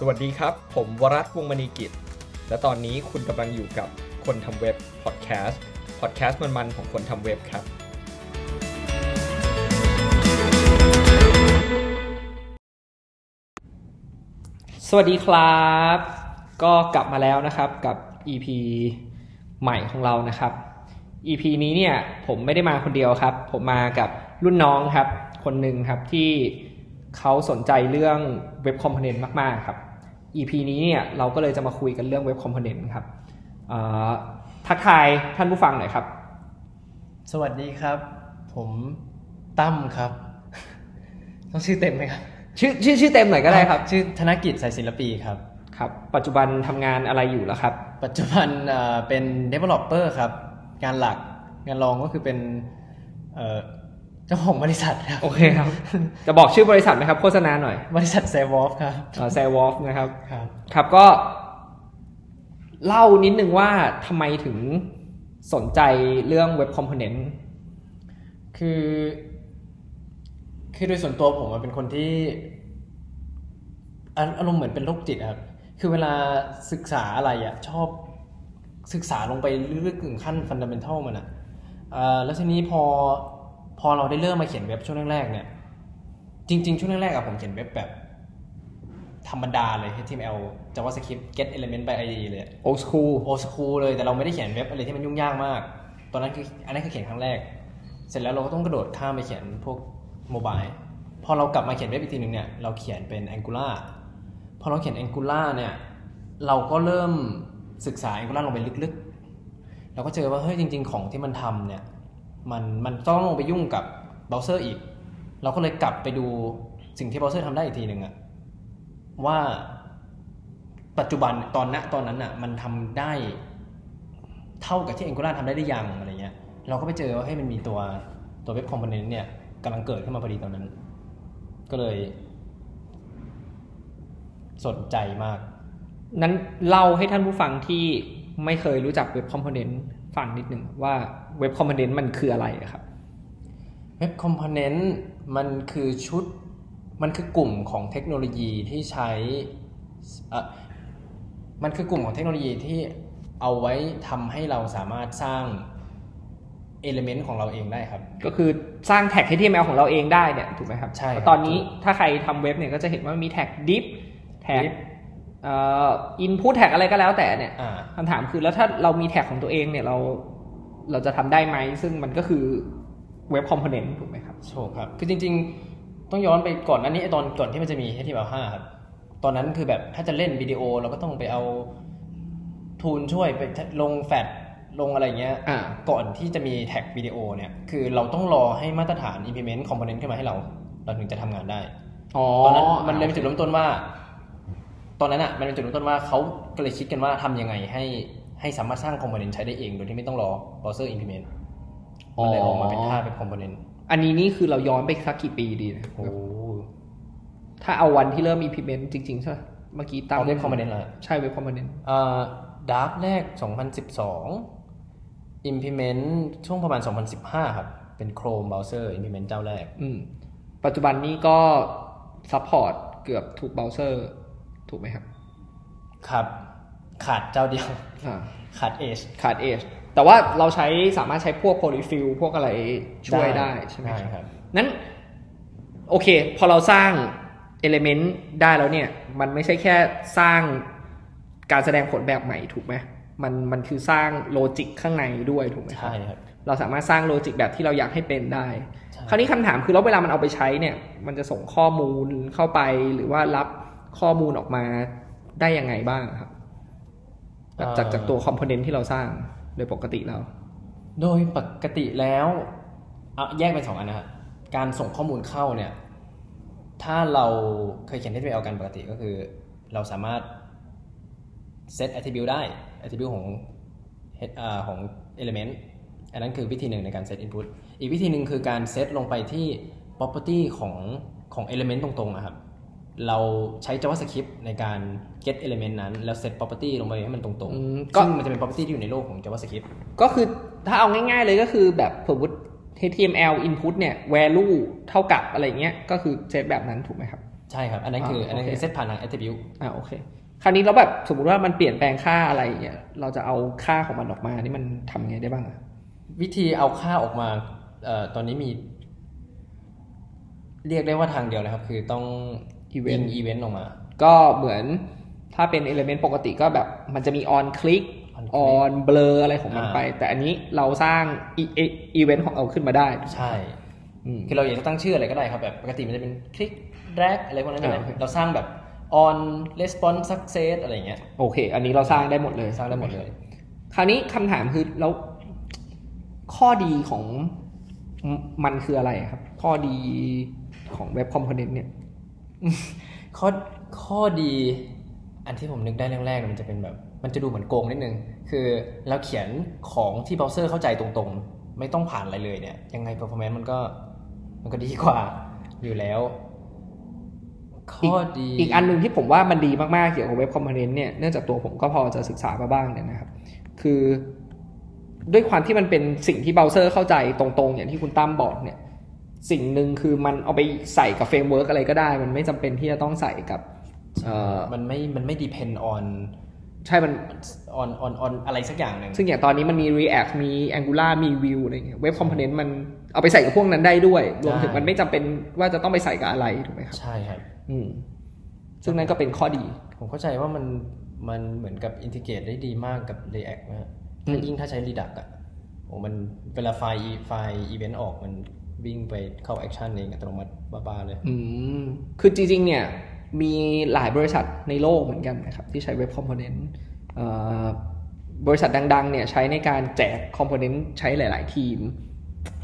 สวัสดีครับ ผมวรัตน์วงมณีกิจ และตอนนี้คุณกำลังอยู่กับคนทำเว็บพอดแคสต์พอดแคสต์มันๆของคนทำเว็บครับ สวัสดีครับ ก็กลับมาแล้วนะครับกับ EP ใหม่ของเรานะครับ EP นี้เนี่ยผมไม่ได้มาคนเดียวครับ ผมมากับรุ่นน้องครับ คนหนึ่งครับที่เขาสนใจเรื่องเว็บคอมโพเนนต์มาก ๆ ครับ EP นี้เนี่ยเราก็เลยจะมาคุยกันเรื่องเว็บคอมโพเนนต์ครับเอ่อทักทายท่านผู้ฟังหน่อยครับ สวัสดีครับ ผมตั้มครับ ต้องชื่อเต็มไหมครับ ชื่อชื่อชื่อเต็มหน่อยก็ได้ครับ ชื่อธนกิจสายศิลปีครับ ครับ ปัจจุบันทำงานอะไรอยู่แล้วครับ ปัจจุบันเอ่อเป็น developer ครับ งานหลักงานรองก็คือเป็น เอ่อเจ้าของบริษัทครับโอเคครับ จะบอกชื่อบริษัทไหมครับโฆษณาหน่อย บริษัทเซวอฟครับแซวอฟนะครับครับ ครับก็ เล่านิดนึงว่าทำไมถึงสนใจเรื่องเว็บคอมโพเนนต์คือ คือโดยส่วนตัวผมอะเป็นคนที่อาอารมณ์เหมือนเป็นโรคจิตอะครับ คือเวลาศึกษาอะไรอะชอบศึกษาลงไปลึกๆถึงขั้น fundamental มันอะเอ่อแล้วทีนี้พอ พอเราได้เริ่มมาเขียนเว็บช่วงแรกๆเนี่ย จริง ๆ ช่วงแรกๆอะผมเขียนเว็บแบบ ธรรมดาเลย HTML JavaScript get element by id เลยโอ s คูลโอสคูลเลยแต่เราไม่ได้เขียนเว็บอะไรที่มันยุ่งยากมาก ตอนนั้นคืออันนั้นคือเขียนครั้งแรก เสร็จแล้วเราก็ต้องกระโดดข้ามไปเขียนพวก mobile พอเรากลับมาเขียนเว็บอีกทีหนึ่งเนี่ยเราเขียนเป็น Angular พอเราเขียน Angular เนี่ยเราก็เริ่มศึกษา Angular ลงไปลึกๆเราก็เจอว่าเฮ้ยจริง ๆ ของที่มันทำเนี่ย มันมันต้องลงไปยุ่งกับเบราว์เซอร์อีก เราก็เลยกลับไปดูสิ่งที่เบราว์เซอร์ทำได้อีกทีหนึ่งอะว่าปัจจุบันตอนณตอนนั้นอะมันทำได้เท่ากับที่ Angular ทำได้หรือยังอะไรเงี้ย เราก็ไปเจอว่าเฮ้ยมันมีตัวตัว web component เนี่ยกำลังเกิดขึ้นมาพอดีตอนนั้น ก็เลย สนใจมาก นั้นเล่าให้ท่านผู้ฟังที่ไม่เคยรู้จักเว็บคอมโพเนนต์ ฟังนิดหนึ่งว่าเว็บคอมโพเนนต์มันคืออะไรอะครับเว็บคอมโพเนนต์มันคือชุดมันคือกลุ่มของเทคโนโลยีที่ใช้เอ่อมันคือกลุ่มของเทคโนโลยีที่เอาไว้ทำให้เราสามารถสร้างelement ของเราเองได้ครับ ก็คือสร้างแท็ก HTML ของเราเองได้เนี่ยถูกไหมครับ ใช่ครับตอนนี้ถ้าใครทำเว็บเนี่ยก็จะเห็นว่ามีแท็ก div แท็ก div เอ่อ input แท็กอะไรก็แล้วแต่เนี่ยอ่าคำถามคือแล้วถ้าเรามี tag ของตัวเองเนี่ยเราเราจะทำได้ไหม ซึ่งมันก็คือ web component ถูกไหมครับใช่ครับ คือจริง ๆ ต้องย้อนไปก่อนอันนี้ไอ้ตอนก่อนที่มันจะมี HTML5 ครับ ตอนนั้นคือแบบถ้าจะเล่นวิดีโอเราก็ต้องไปเอาทูลช่วยไปลงแฟดลงอะไรเงี้ยอ่าก่อนที่จะมีแท็กวิดีโอเนี่ยคือเราต้องรอให้มาตรฐาน implement component ขึ้นมาให้เรา เราถึงจะทำงานได้อ๋อตอนนั้นมันเลยเป็นจุดเริ่มต้นว่า ตอนนั้นอะมันเป็นจุดเริ่มต้นว่าเขาก็เลยคิดกันว่าทำยังไงให้ให้สามารถสร้าง component ใช้ได้เองโดยที่ไม่ต้องรอ browser implement มันเลยออกมาเป็นท่าเป็น component อันนี้นี่คือเราย้อนไปสักกี่ปีดีนะโอ้ถ้าเอาวันที่เริ่ม implement จริงๆใช่ไหมเมื่อกี้ตามเอาเว็บ component เหรอใช่เว็บคอมโพเนนต์เอ่อดาร์ฟแรก 2012 implement ช่วงประมาณ 2015 ครับ เป็น Chrome browser implement เจ้าแรก อืม ปัจจุบันนี้ก็ support เกือบทุกเบราว์เซอร์ ถูกไหมครับ ครับ ขาดเจ้าเดียวอ่าขาด Edge ขาด Edge แต่ว่าเราใช้สามารถใช้พวก polyfill พวกอะไรช่วยได้ใช่ไหมได้ครับ นั้นโอเค พอเราสร้าง element ได้แล้วเนี่ย มันไม่ใช่แค่สร้างการแสดงผลแบบใหม่ถูกไหมมันมันคือสร้าง logic ข้างในด้วยถูกไหมครับใช่ครับ เราสามารถสร้าง logic แบบที่เราอยากให้เป็นได้ใช่คราวนี้คำถามคือแล้วเวลามันเอาไปใช้เนี่ย มันจะส่งข้อมูลเข้าไปหรือว่ารับ ข้อมูลออกมาได้ยังไงบ้างครับแบบจากจากตัว component ที่เราสร้างโดยปกติแล้ว โดยปกติแล้วเอาแยกเป็นสองอันนะครับการส่งข้อมูลเข้าเนี่ย ถ้าเราเคยเขียน HTML กันปกติก็คือ เราสามารถ set attribute ได้ attribute ของ head- อ่าของ element อันนั้นคือวิธีหนึ่งในการ set input อีกวิธีหนึ่งคือการ set ลงไปที่ property ของของ element ตรงๆนะครับ เราใช้ JavaScript ในการ get element นั้น แล้ว set property ลงไปให้มันตรงอืมๆก็ซึ่งมันจะเป็น property ที่อยู่ในโลกของ JavaScript ก็คือถ้าเอาง่ายๆเลยก็คือแบบสมมติ HTML input เนี่ย value เท่ากับอะไรเงี้ย ก็คือเซตแบบนั้นถูกไหมครับ ใช่ครับ อันนั้นคืออ่าอันนั้นคือโอเคเซตผ่านทาง attribute อ่าโอเค คราวนี้เราแบบสมมติว่ามันเปลี่ยนแปลงค่าอะไรอย่างเงี้ยเราจะเอาค่าของมันออกมานี่มันทำไงได้บ้างอะวิธีเอาค่าออกมาเอ่อตอนนี้มี เรียกได้ว่าทางเดียวเลยครับ คือต้อง ยิงอีเวนต์ออกมา ก็เหมือนถ้าเป็น element ปกติก็แบบมันจะมี on click on click on blur อะไรของมันอ่าไป แต่อันนี้เราสร้าง e- e- event ของเราขึ้นมาได้ ใช่อืมคือเราอยากจะตั้งชื่ออะไรก็ได้ครับแบบปกติมันจะเป็นคลิก drag อะไรพวกนั้นใช่ไหมอ่าโอเคเราสร้างแบบ on response success อะไรอย่างเงี้ยโอเค อันนี้เราสร้างได้หมดเลยสร้างได้หมดเลย คราวนี้คำถามคือแล้วข้อดีของมมันคืออะไรครับ ข้อดีของเว็บคอมโพเนนต์เนี่ย ข้อข้อดีอันที่ผมนึกได้แรกๆมันจะเป็นแบบ มันจะดูเหมือนโกงนิดนึง คือเราเขียนของที่เบราว์เซอร์เข้าใจตรงๆ ไม่ต้องผ่านอะไรเลยเนี่ย ยังไง performance มันก็มันก็ดีกว่าอยู่แล้ว ข้อดี อีกอันหนึ่งที่ผมว่ามันดีมากๆ เกี่ยวกับเว็บคอมโพเนนต์เนี่ยเนื่องจากตัวผมก็พอจะศึกษามาบ้างเนี่ยนะครับ คือด้วยความที่มันเป็นสิ่งที่เบราว์เซอร์เข้าใจตรงๆ อย่างที่คุณตั้มบอกเนี่ย สิ่งหนึ่งคือมันเอาไปใส่กับ framework อะไรก็ได้ มันไม่จำเป็นที่จะต้องใส่กับเอ่อมันไม่มันไม่ depend on ใช่มัน on on on อะไรสักอย่างหนึ่งซึ่งอย่างตอนนี้มันมี React มี Angular มี Vue อะไรเงี้ย web component มันเอาไปใส่กับพวกนั้นได้ด้วย รวมถึงมันไม่จำเป็นว่าจะต้องไปใส่กับอะไรถูกไหมครับ ใช่ครับอืมซึ่งนั่นก็เป็นข้อดี ผมเข้าใจว่ามันมันเหมือนกับ integrate ได้ดีมากกับ React นะฮะอืมยิ่งถ้าใช้ Redux อะโอ้มันเวลา fire fire event ออกมัน วิ่งไปเข้า action เองอัตโนมัติบ้าๆเลย อืม คือจริง ๆ เนี่ย มีหลายบริษัทในโลกเหมือนกันนะครับ ที่ใช้ web component บริษัทดัง ๆ เนี่ย ใช้ในการแจก component ใช้หลาย ๆ ทีม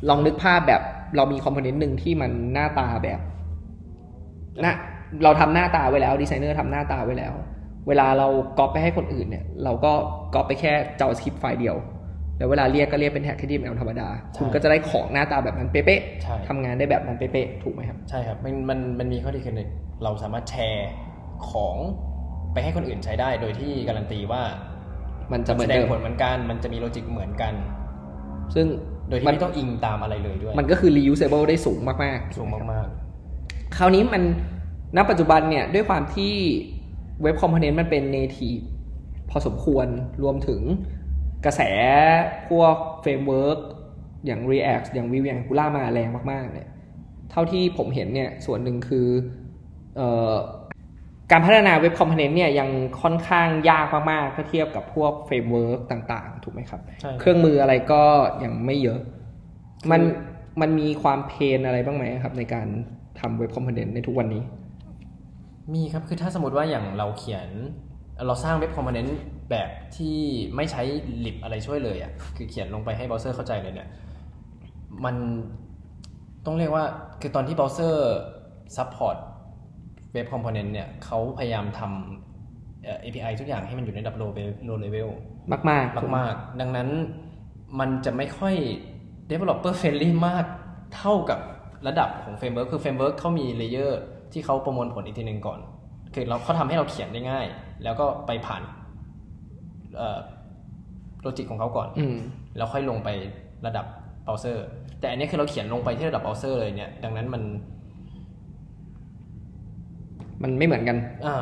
ลองนึกภาพแบบเรามี component หนึ่งที่มันหน้าตาแบบน้าเราทำหน้าตาไว้แล้วดีไซเนอร์ทำหน้าตาไว้แล้ว เวลาเราก๊อปไปให้คนอื่นเนี่ย เราก็ก๊อปไปแค่ JavaScript ไฟล์เดียว แล้วเวลาเรียกก็เรียกเป็นแท็ก HTML ธรรมดา คุณก็จะได้ของหน้าตาแบบนั้นเป๊ะใช่ๆทำงานได้แบบนั้นเป๊ะๆถูกไหมครับ ใช่ครับ มันมันมันมีข้อดีคือหนึ่งเราสามารถแชร์ของไปให้คนอื่นใช้ได้ โดยที่การันตีว่า มันจะเหมือนเดิม แสดงผลเหมือนกัน มันจะมี logic เหมือนกัน ซึ่งโดยที่มันไม่ต้องอิงตามอะไรเลยด้วย มันก็คือ reusable ได้สูงมากๆ สูงมากคราวนี้มันณปัจจุบันเนี่ยด้วยความที่ web component มันเป็น native พอสมควรรวมถึง กระแสพวก framework อย่าง React อย่าง Vue อย่าง Angular มาแรงมากๆเนี่ยเท่าที่ผมเห็นเนี่ยส่วนหนึ่งคือเออการพัฒนา web component เนี่ยยังค่อนข้างยากมากๆถ้าเทียบกับพวก framework ต่างๆ ถูกไหมครับๆใช่เครื่องมืออะไรก็ยังไม่เยอะ มันมันมีความ pain อะไรบ้างไหมครับ ในการทำ web component ในทุกวันนี้ มีครับคือถ้าสมมติว่าอย่างเราเขียนเราสร้าง web component แบบที่ไม่ใช้ lib อะไรช่วยเลยอะ่ะคือเขียนลงไปให้เบราว์เซอร์เข้าใจเลยเนี่ย มันต้องเรียกว่าคือตอนที่เบราว์เซอร์ support web component เนี่ยเขาพยายามทำเอ่อ API ทุกอย่างให้มันอยู่ในระดับ low level low level มากๆมากมากๆ ดังนั้นมันจะไม่ค่อย developer friendly มากเท่ากับระดับของ framework คือ framework เขามี layer ที่เขาประมวลผลอีกทีหนึ่งก่อน คือเราเขาทำให้เราเขียนได้ง่าย แล้วก็ไปผ่าน logic ของเขาก่อนอืมแล้วค่อยลงไประดับเบราว์เซอร์ แต่อันนี้คือเราเขียนลงไปที่ระดับเบราว์เซอร์เลยเนี่ย ดังนั้นมัน มันไม่เหมือนกันอ่า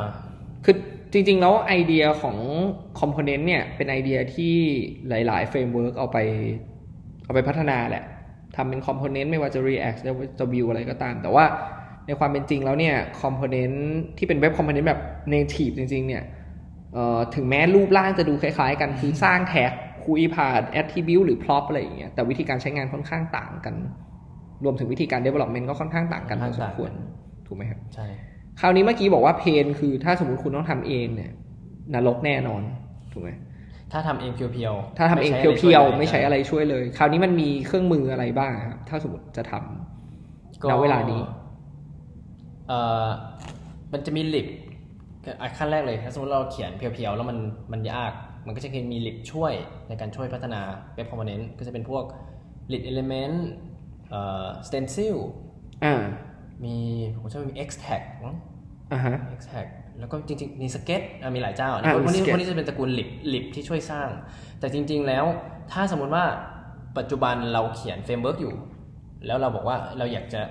คือจริง ๆ แล้วไอเดียของ component เนี่ย เป็นไอเดียที่หลายๆ framework เอาไป เอาไปพัฒนาแหละทำเป็น component ไม่ว่าจะ React หรือว่าจะ Vue อะไรก็ตาม แต่ว่าในความเป็นจริงแล้วเนี่ย component ที่เป็น web component แบบ native จริง ๆ เนี่ยเอ่อ ถึงแม้รูปร่างจะดูคล้ายๆ กันคือสร้าง tag คุยผ่าน attribute หรือ prop อะไรอย่างเงี้ยแต่วิธีการใช้งานค่อนข้างต่างกัน รวมถึงวิธีการ development ก็ค่อนข้างต่างกันพอสมควร ค่อนสข้างต่างงถูกไหมครับใช่คราวนี้เมื่อกี้บอกว่าเพนคือถ้าสมมติคุณต้องทำเองเนี่ยนรกแน่นอนถูกไหมถ้าทำเองเพียวๆถ้าทำเองไม่เพีใช้ยวอะๆรไม่ใช้ช่วยลอะไรช่วยเลย คราวนี้มันมีเครื่องมืออะไรบ้างครับถ้าสมมติจะทำณเวลานี้เอ่อมันจะมีลิบอะ ขั้นแรกเลยถ้าสมมติเราเขียนเพียวๆ แล้วมันมันยาก มันก็จะมีลิบช่วยในการช่วยพัฒนาเว็บคอมโพเนนต์ก็จะเป็นพวกLitElement เอ่อ Stencil อ่ามีผมจะมี extract มั้งอ่าฮะ extract แล้วก็จริงๆมีสเก็ตมีหลายเจ้าอะนะพวกนี้มี Sketch พวกนี้จะเป็นตระกูล lib lib ที่ช่วยสร้าง แต่จริง ๆ แล้วถ้าสมมุติว่าปัจจุบันเราเขียน framework อยู่ แล้วเราบอกว่าเราอยากจะ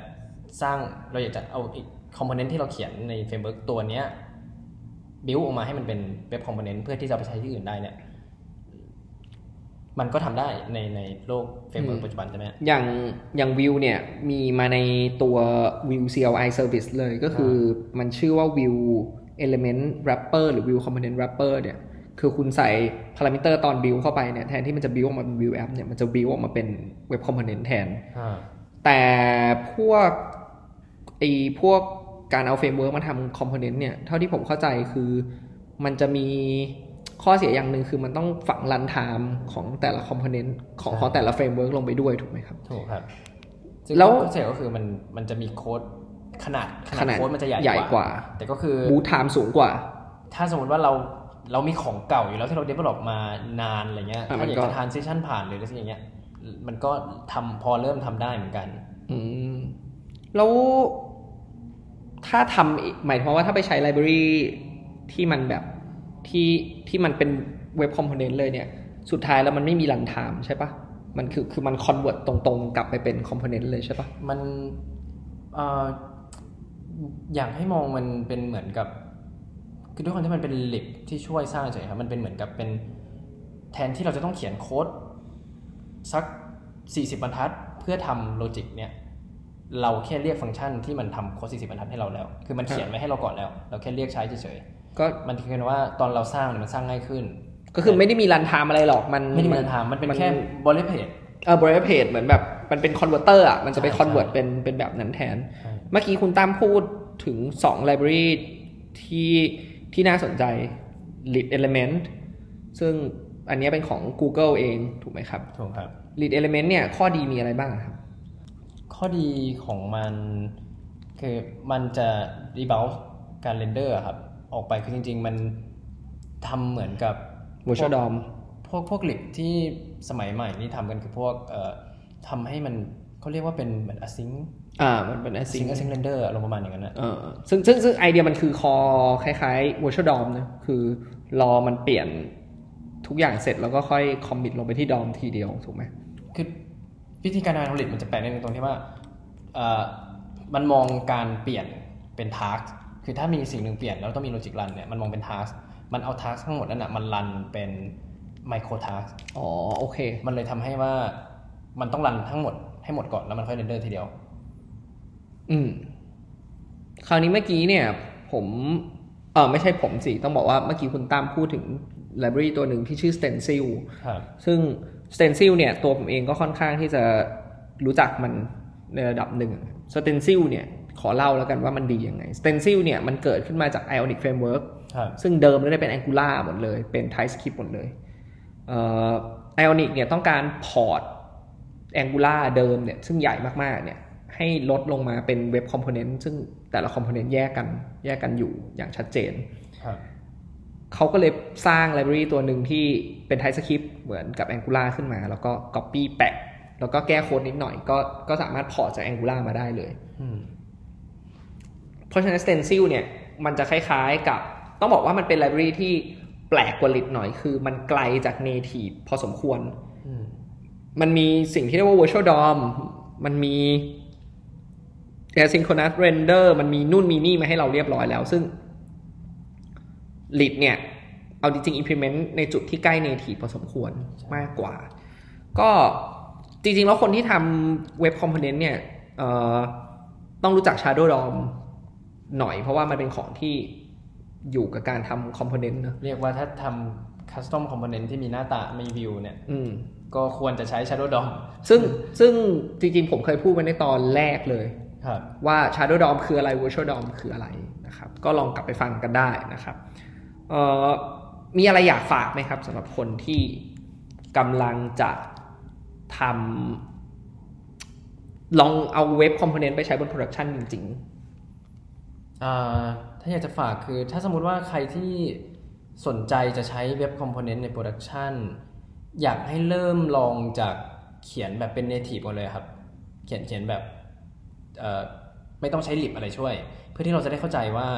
สร้างเราอยากจะเอาอีก component ที่เราเขียนใน framework ตัวเนี้ย build ออกมาให้มันเป็น web component เพื่อที่จะเอาไปใช้ที่อื่นได้เนี่ย มันก็ทำได้ในในโลก framework ปัจจุบันใช่ไหมอย่างอย่างวิวเนี่ยมีมาในตัว Vue CLI Service เลยก็คือมันชื่อว่า Vue Element Wrapper หรือ Vue Component Wrapper เนี่ย คือคุณใส่ parameter ตอน build เข้าไปเนี่ย แทนที่มันจะ build ออกมาเป็น Vue App เนี่ย มันจะ build ออกมาเป็น Web Component แทนอ่าแต่พวกไอ้พวก การเอา framework มาทำ component เนี่ย เท่าที่ผมเข้าใจคือมันจะมีข้อเสียอย่างหนึ่งคือมันต้องฝัง runtime ของแต่ละ component ของของแต่ละ framework ลงไปด้วยถูกไหมครับ ถูกครับแล้แล้ววเสียก็คือมันมันจะมีโค้ดขนาดขขนานาดดโค้ดมันจะใหญ่ใหญ่กว่า แต่ก็คือ boot time สูงกว่า ถ้าสมมติว่าเราเรามีของเก่าอยู่แล้วที่เรา develop มานานอะไรเงี้ยอะถ้าอยากมันก็จะ transition ผ่านหรืออะไรอย่างเงี้ยมันก็ทำพอเริ่มทำได้เหมือนกัน อืมแล้ว ถ้าทำหมายความว่าถ้าไปใช้ library ที่มันแบบที่ที่มันเป็น web component เลยเนี่ย สุดท้ายแล้วมันไม่มี runtime ใช่ปะมันคือคือมัน convert ตรงๆ กลับไปเป็น component เลยใช่ปะมันเอ่ออยากให้มองมันเป็นเหมือนกับ คือด้วยความที่มันเป็น lib ที่ช่วยสร้างเฉยๆ ครับมันเป็นเหมือนกับเป็นแทนที่เราจะต้องเขียนโค้ดสัก 40 บรรทัด เพื่อทำโลจิกเนี่ย เราแค่เรียกฟังก์ชันที่มันทำโค้ด40บรรทัดให้เราแล้ว คือมันเขียนไว้ให้เราก่อนแล้ว เราแค่เรียกใช้เฉยก็ๆมันคือว่าตอนเราสร้างเนี่ยมันสร้างง่ายขึ้น ก็คือไม่ได้มีรันไทม์อะไรหรอกมันไม่ได้มีการทำมันเป็นแค่บอลเลเพจเออบริเวณเพจเหมือนแบบมันเป็นคอนเวอร์เตอร์อะมันจะไปใช่คอนเวิร์ตใช่เป็นเป็นแบบนั้นแทนใช่เมื่อกี้คุณตั้มพูดถึง2 library ที่ที่น่าสนใจ lead element ซึ่งอันเนี้ยเป็นของ Google เองถูกไหมครับถูกครับ lead element เนี่ยข้อดีมีอะไรบ้างครับ ข้อดีของมันคือมันจะ rebound การเรนเดอร์ครับ ออกไปคือจริง ๆ มันทำเหมือนกับ Virtual DOM พวกพวกลิบที่สมัยใหม่นี่ทำกันคือพวกเอ่อทำให้มันเขาเรียกว่าเป็นเหมือน async อ่า มันเป็น async async async render อารมณ์ประมาณอย่างนั้นนะเออซึ่งซึ่งซึ่งไอเดียมันคือคอคล้ายๆ virtual DOM นะ คือรอมันเปลี่ยนทุกอย่างเสร็จแล้วก็ค่อย commit ลงไปที่ DOM ทีเดียว ถูกไหมคือ วิธีการทำงานของ lib มันจะแปลกในตรงที่ว่าเอ่อมันมองการเปลี่ยนเป็น task คือถ้ามีสิ่งหนึ่งเปลี่ยนแล้วต้องมี logic run เนี่ยมันมองเป็น task มันเอา task ทั้งหมดนั้นนะมัน run เป็น micro task อ๋อโอเค มันเลยทำให้ว่ามันต้อง run ทั้งหมดให้หมดก่อนแล้วมันค่อย render ทีเดียว อืม คราวนี้เมื่อกี้เนี่ย ผมเออไม่ใช่ผมสิ ต้องบอกว่าเมื่อกี้คุณตามพูดถึง library ตัวหนึ่งที่ชื่อ stencil ครับซึ่ง stencil เนี่ยตัวผมเองก็ค่อนข้างที่จะรู้จักมันในระดับหนึ่ง stencil เนี่ยขอเล่าแล้วกันว่ามันดียังไง stencil เนี่ยมันเกิดขึ้นมาจาก ionic framework ครับซึ่งเดิมแล้วได้เป็น Angular หมดเลย เป็น TypeScript หมดเลยเอ่อ Ionic เนี่ยต้องการพอร์ต Angular เดิมเนี่ยซึ่งใหญ่มากๆเนี่ยให้ลดลงมาเป็น web component ซึ่งแต่ละ component แยกกันแยกกันอยู่อย่างชัดเจนครับ เขาก็เลยสร้าง library ตัวหนึ่งที่เป็น TypeScript เหมือนกับ Angular ขึ้นมา แล้วก็ copy แปะ แล้วก็แก้โค้ดนิดหน่อย ก็ก็สามารถ port จาก Angular มาได้เลยอืมเพราะฉะนั้น stencil เนี่ย มันจะคล้ายๆกับ ต้องบอกว่ามันเป็น library ที่แปลกกว่า lit หน่อย คือมันไกลจาก native พอสมควรอืมมันมีสิ่งที่เรียกว่า virtual DOM มันมี asynchronous render มันมีนู่นมีนี่มาให้เราเรียบร้อยแล้ว ซึ่ง lit เนี่ย เอาจริงๆ implement ในจุดที่ใกล้ native พอสมควรมากกว่า ก็จริงๆ แล้วคนที่ทำเว็บคอมโพเนนต์เนี่ยเอ่อต้องรู้จัก Shadow DOM หน่อยเพราะว่ามันเป็นของที่อยู่กับการทำ component เนอะเรียกว่าถ้าทำ custom component ที่มีหน้าตามีวิวเนี่ยอืมก็ควรจะใช้ Shadow DOM ซึ่งซึ่งจริงๆ ผมเคยพูดไปในตอนแรกเลยครับว่า Shadow DOM คืออะไร Virtual DOM คืออะไรนะครับ ก็ลองกลับไปฟังกันได้นะครับเอ่อ มีอะไรอยากฝากไหมครับสำหรับคนที่กำลังจะทำลองเอา web component ไปใช้บน production จริงอ่าถ้าอยากจะฝากคือ ถ้าสมมติว่าใครที่สนใจจะใช้ web component ใน production อยากให้เริ่มลองจากเขียนแบบเป็น native ก่อนเลยครับ เขียนเขียนแบบไม่ต้องใช้ lib อะไรช่วย เพื่อที่เราจะได้เข้าใจว่า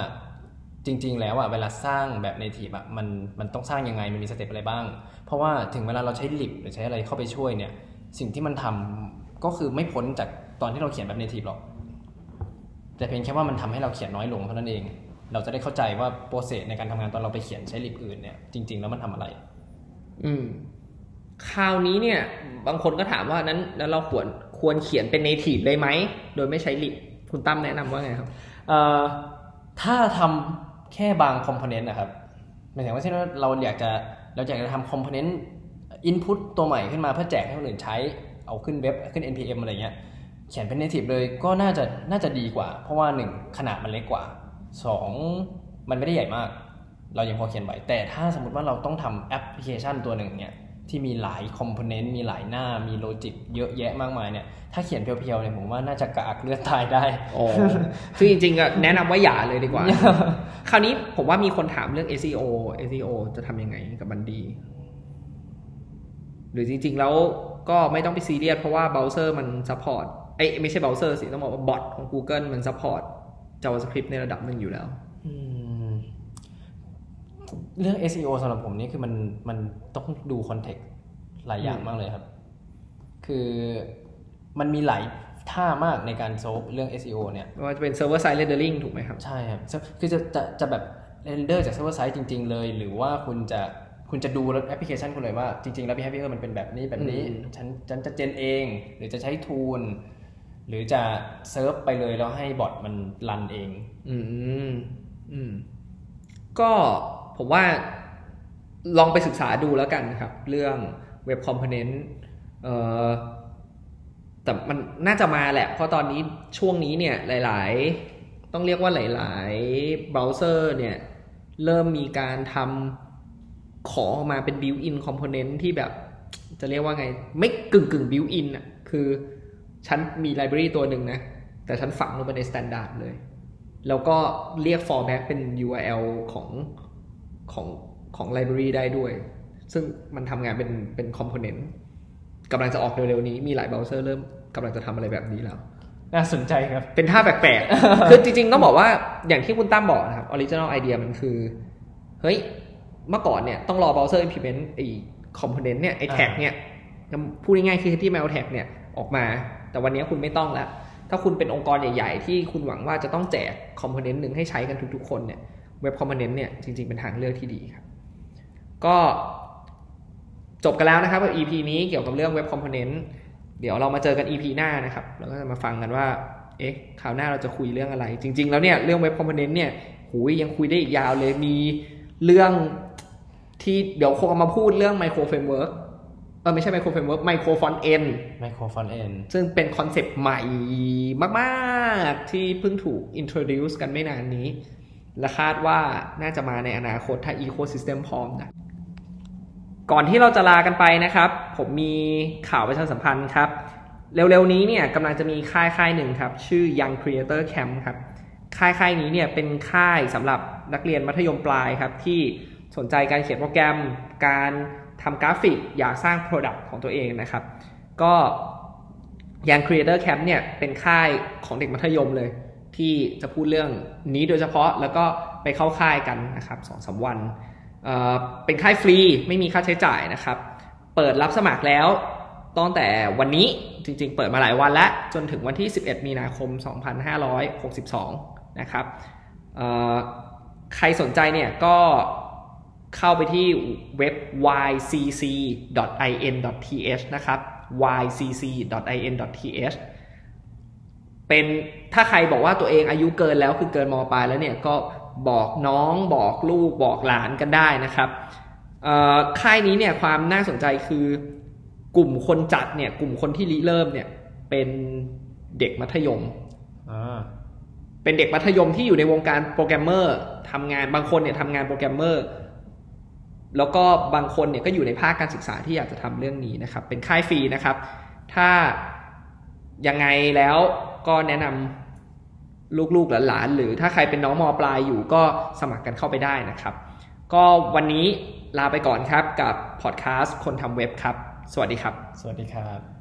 จริง ๆ แล้วอะเวลาสร้างแบบ native อะมันมันต้องสร้างยังไงมันมี step อะไรบ้าง เพราะว่าถึงเวลาเราใช้ lib หรือใช้อะไรเข้าไปช่วยเนี่ย สิ่งที่มันทำก็คือไม่พ้นจากตอนที่เราเขียนแบบ native หรอก แต่เพียงแค่ว่ามันทำให้เราเขียนน้อยลงเท่านั้นเอง เราจะได้เข้าใจว่า process ในการทำงานตอนเราไปเขียนใช้ lib อื่นเนี่ยจริง ๆ แล้วมันทำอะไร อืมคราวนี้เนี่ย บางคนก็ถามว่านั้นแล้วเราควรควรเขียนเป็น native เลยไหม โดยไม่ใช้ lib คุณตั้มแนะนำว่าไงครับเอ่อถ้าทำ แค่บาง component นะครับหมายถึงว่าเช่นว่าเราอยากจะเราอยากจะทำ component input ตัวใหม่ขึ้นมาเพื่อแจกให้คนอื่นใช้เอาขึ้นเว็บขึ้น npm อะไรเงี้ยเขียนเป็น native เลยก็น่าจะน่าจะดีกว่า เพราะว่าหนึ่งขนาดมันเล็กกว่าสองมันไม่ได้ใหญ่มาก เรายังพอเขียนไหวแต่ถ้าสมมติว่าเราต้องทำแอปพลิเคชันตัวหนึ่งเนี่ย ที่มีหลาย component มีหลายหน้ามี logic เยอะแยะมากมายเนี่ยถ้าเขียน pure ๆเนี่ยผมว่าน่าจะกระอักเลือดตายได้อ๋อซึ่งจริงๆก็แนะนำว่าอย่าเลยดีกว่า คราวนี้ผมว่ามีคนถามเรื่อง SEO SEO จะทำยังไงกับมันดี หรือจริง ๆ แล้วก็ไม่ต้องไปซีเรียสเพราะว่าเบราว์เซอร์มัน support ไอ้ยไม่ใช่เบราว์เซอร์สิต้องบอกว่า bot ของ Google มัน support JavaScript ในระดับหนึ่งอยู่แล้ว อืม เรื่อง SEO สำหรับผมนี่คือมันมันต้องดู context หลายอย่างอืมมากเลยครับ คือมันมีหลายท่ามากในการ solve เรื่อง SEO เนี่ยไม่ว่าจะเป็น Server Side Rendering ถูกไหมครับ ใช่ครับซึ่งคือจะจะจะแบบrender จาก server side จริง ๆ เลย หรือว่าคุณจะคุณจะดูแอปพลิเคชันคุณเลยว่าจริง ๆ แล้ว behavior มันเป็นแบบนี้แบบนี้อืมฉันฉันจะ gen เอง หรือจะใช้ tool หรือจะเซิร์ฟไปเลยแล้วให้ bot มัน run เอง อืมอืมก็ ผมว่าลองไปศึกษาดูแล้วกันครับ เรื่อง web component แต่มันน่าจะมาแหละ เพราะตอนนี้ช่วงนี้เนี่ยหลาย ๆ ต้องเรียกว่าหลาย ๆ เบราว์เซอร์เนี่ย เริ่มมีการทำขอออกมาเป็น built-in component ที่แบบ จะเรียกว่าไง ไม่กึ่งกึ่ง built-in อะ คือฉันมีไลบรารีตัวหนึ่งนะ แต่ฉันฝังลงไปใน standard เลย แล้วก็เรียก fallback เป็น URL ของ ของของ library ได้ด้วย ซึ่งมันทำงานเป็นเป็น component กำลังจะออกเร็วๆนี้มีหลายเบราว์เซอร์เริ่มกำลังจะทำอะไรแบบนี้แล้ว น่าสนใจครับ เป็นท่าแปลกๆ คือจริงๆต้องบอกว่าอย่างที่คุณตั้มบอกนะครับ original idea มันคือ เฮ้ย เมื่อก่อนเนี่ยต้องรอ browser implement ไอ้ component เนี่ยไอ้ tag เนี่ยพูดง่ายๆคือ HTML tag เนี่ยออกมา แต่วันนี้คุณไม่ต้องแล้ว ถ้าคุณเป็นองค์กรใหญ่ ๆ ที่คุณหวังว่าจะต้องแจก component หนึ่งให้ใช้กันทุกๆคนเนี่ย web component เนี่ยจริงๆเป็นทางเลือกที่ดีครับ ก็จบกันแล้วนะครับกับ EP นี้เกี่ยวกับเรื่อง web component เดี๋ยวเรามาเจอกัน EP หน้านะครับแล้วก็จะมาฟังกันว่าเอ๊ะคราวหน้าเราจะคุยเรื่องอะไร จริง ๆ แล้วเนี่ยเรื่อง web component เนี่ยหูยยังคุยได้อีกยาวเลยมีเรื่องที่เดี๋ยวคงเอามาพูดเรื่อง micro framework เออไม่ใช่ micro framework micro front end ไมโครฟอนเอนซึ่งเป็นคอนเซปต์ใหม่มาก ๆ ที่เพิ่งถูก introduce กันไม่นานนี้ และคาดว่าน่าจะมาในอนาคตถ้า ecosystem พร้อมนะก่อนที่เราจะลากันไปนะครับ ผมมีข่าวประชาสัมพันธ์ครับ เร็วๆนี้เนี่ยกำลังจะมีค่ายค่ายหนึ่งครับ ชื่อ Young Creator Camp ครับ ค่ายค่ายนี้เนี่ยเป็นค่ายสำหรับนักเรียนมัธยมปลายครับ ที่สนใจการเขียนโปรแกรม การทำกราฟิก อยากสร้าง Product ของตัวเองนะครับ ก็ Young Creator Camp เนี่ยเป็นค่ายของเด็กมัธยมเลย ที่จะพูดเรื่องนี้โดยเฉพาะแล้วก็ไปเข้าค่ายกันนะครับสองสามวันเเป็นค่ายฟรีไม่มีค่าใช้จ่ายนะครับ เปิดรับสมัครแล้วตั้งแต่วันนี้จริงๆ เปิดมาหลายวันแล้ว จนถึงวันที่ 11 มีนาคม 2562 นะครับเอ่อใครสนใจเนี่ยก็เข้าไปที่เว็บ ycc.in.th นะครับ ycc.in.th เป็นถ้าใครบอกว่าตัวเองอายุเกินแล้วคือเกินมปลายแล้วเนี่ยก็บอกน้องบอกลูกบอกหลานกันได้นะครับเอ่อค่ายนี้เนี่ยความน่าสนใจคือกลุ่มคนจัดเนี่ย กลุ่มคนที่ริเริ่มเนี่ย เป็นเด็กมัธยมอ่าเป็นเด็กมัธยมที่อยู่ในวงการโปรแกรมเมอร์ทำงานบางคนเนี่ยทำงานโปรแกรมเมอร์ แล้วก็บางคนเนี่ยก็อยู่ในภาคการศึกษาที่อยากจะทำเรื่องนี้นะครับ เป็นค่ายฟรีนะครับ ถ้ายังไงแล้ว ก็แนะนำลูกๆหลานๆหรือถ้าใครเป็นน้องมปลายอยู่ก็สมัครกันเข้าไปได้นะครับ ก็วันนี้ลาไปก่อนครับกับพอดแคสต์คนทำเว็บครับ สวัสดีครับ สวัสดีครับ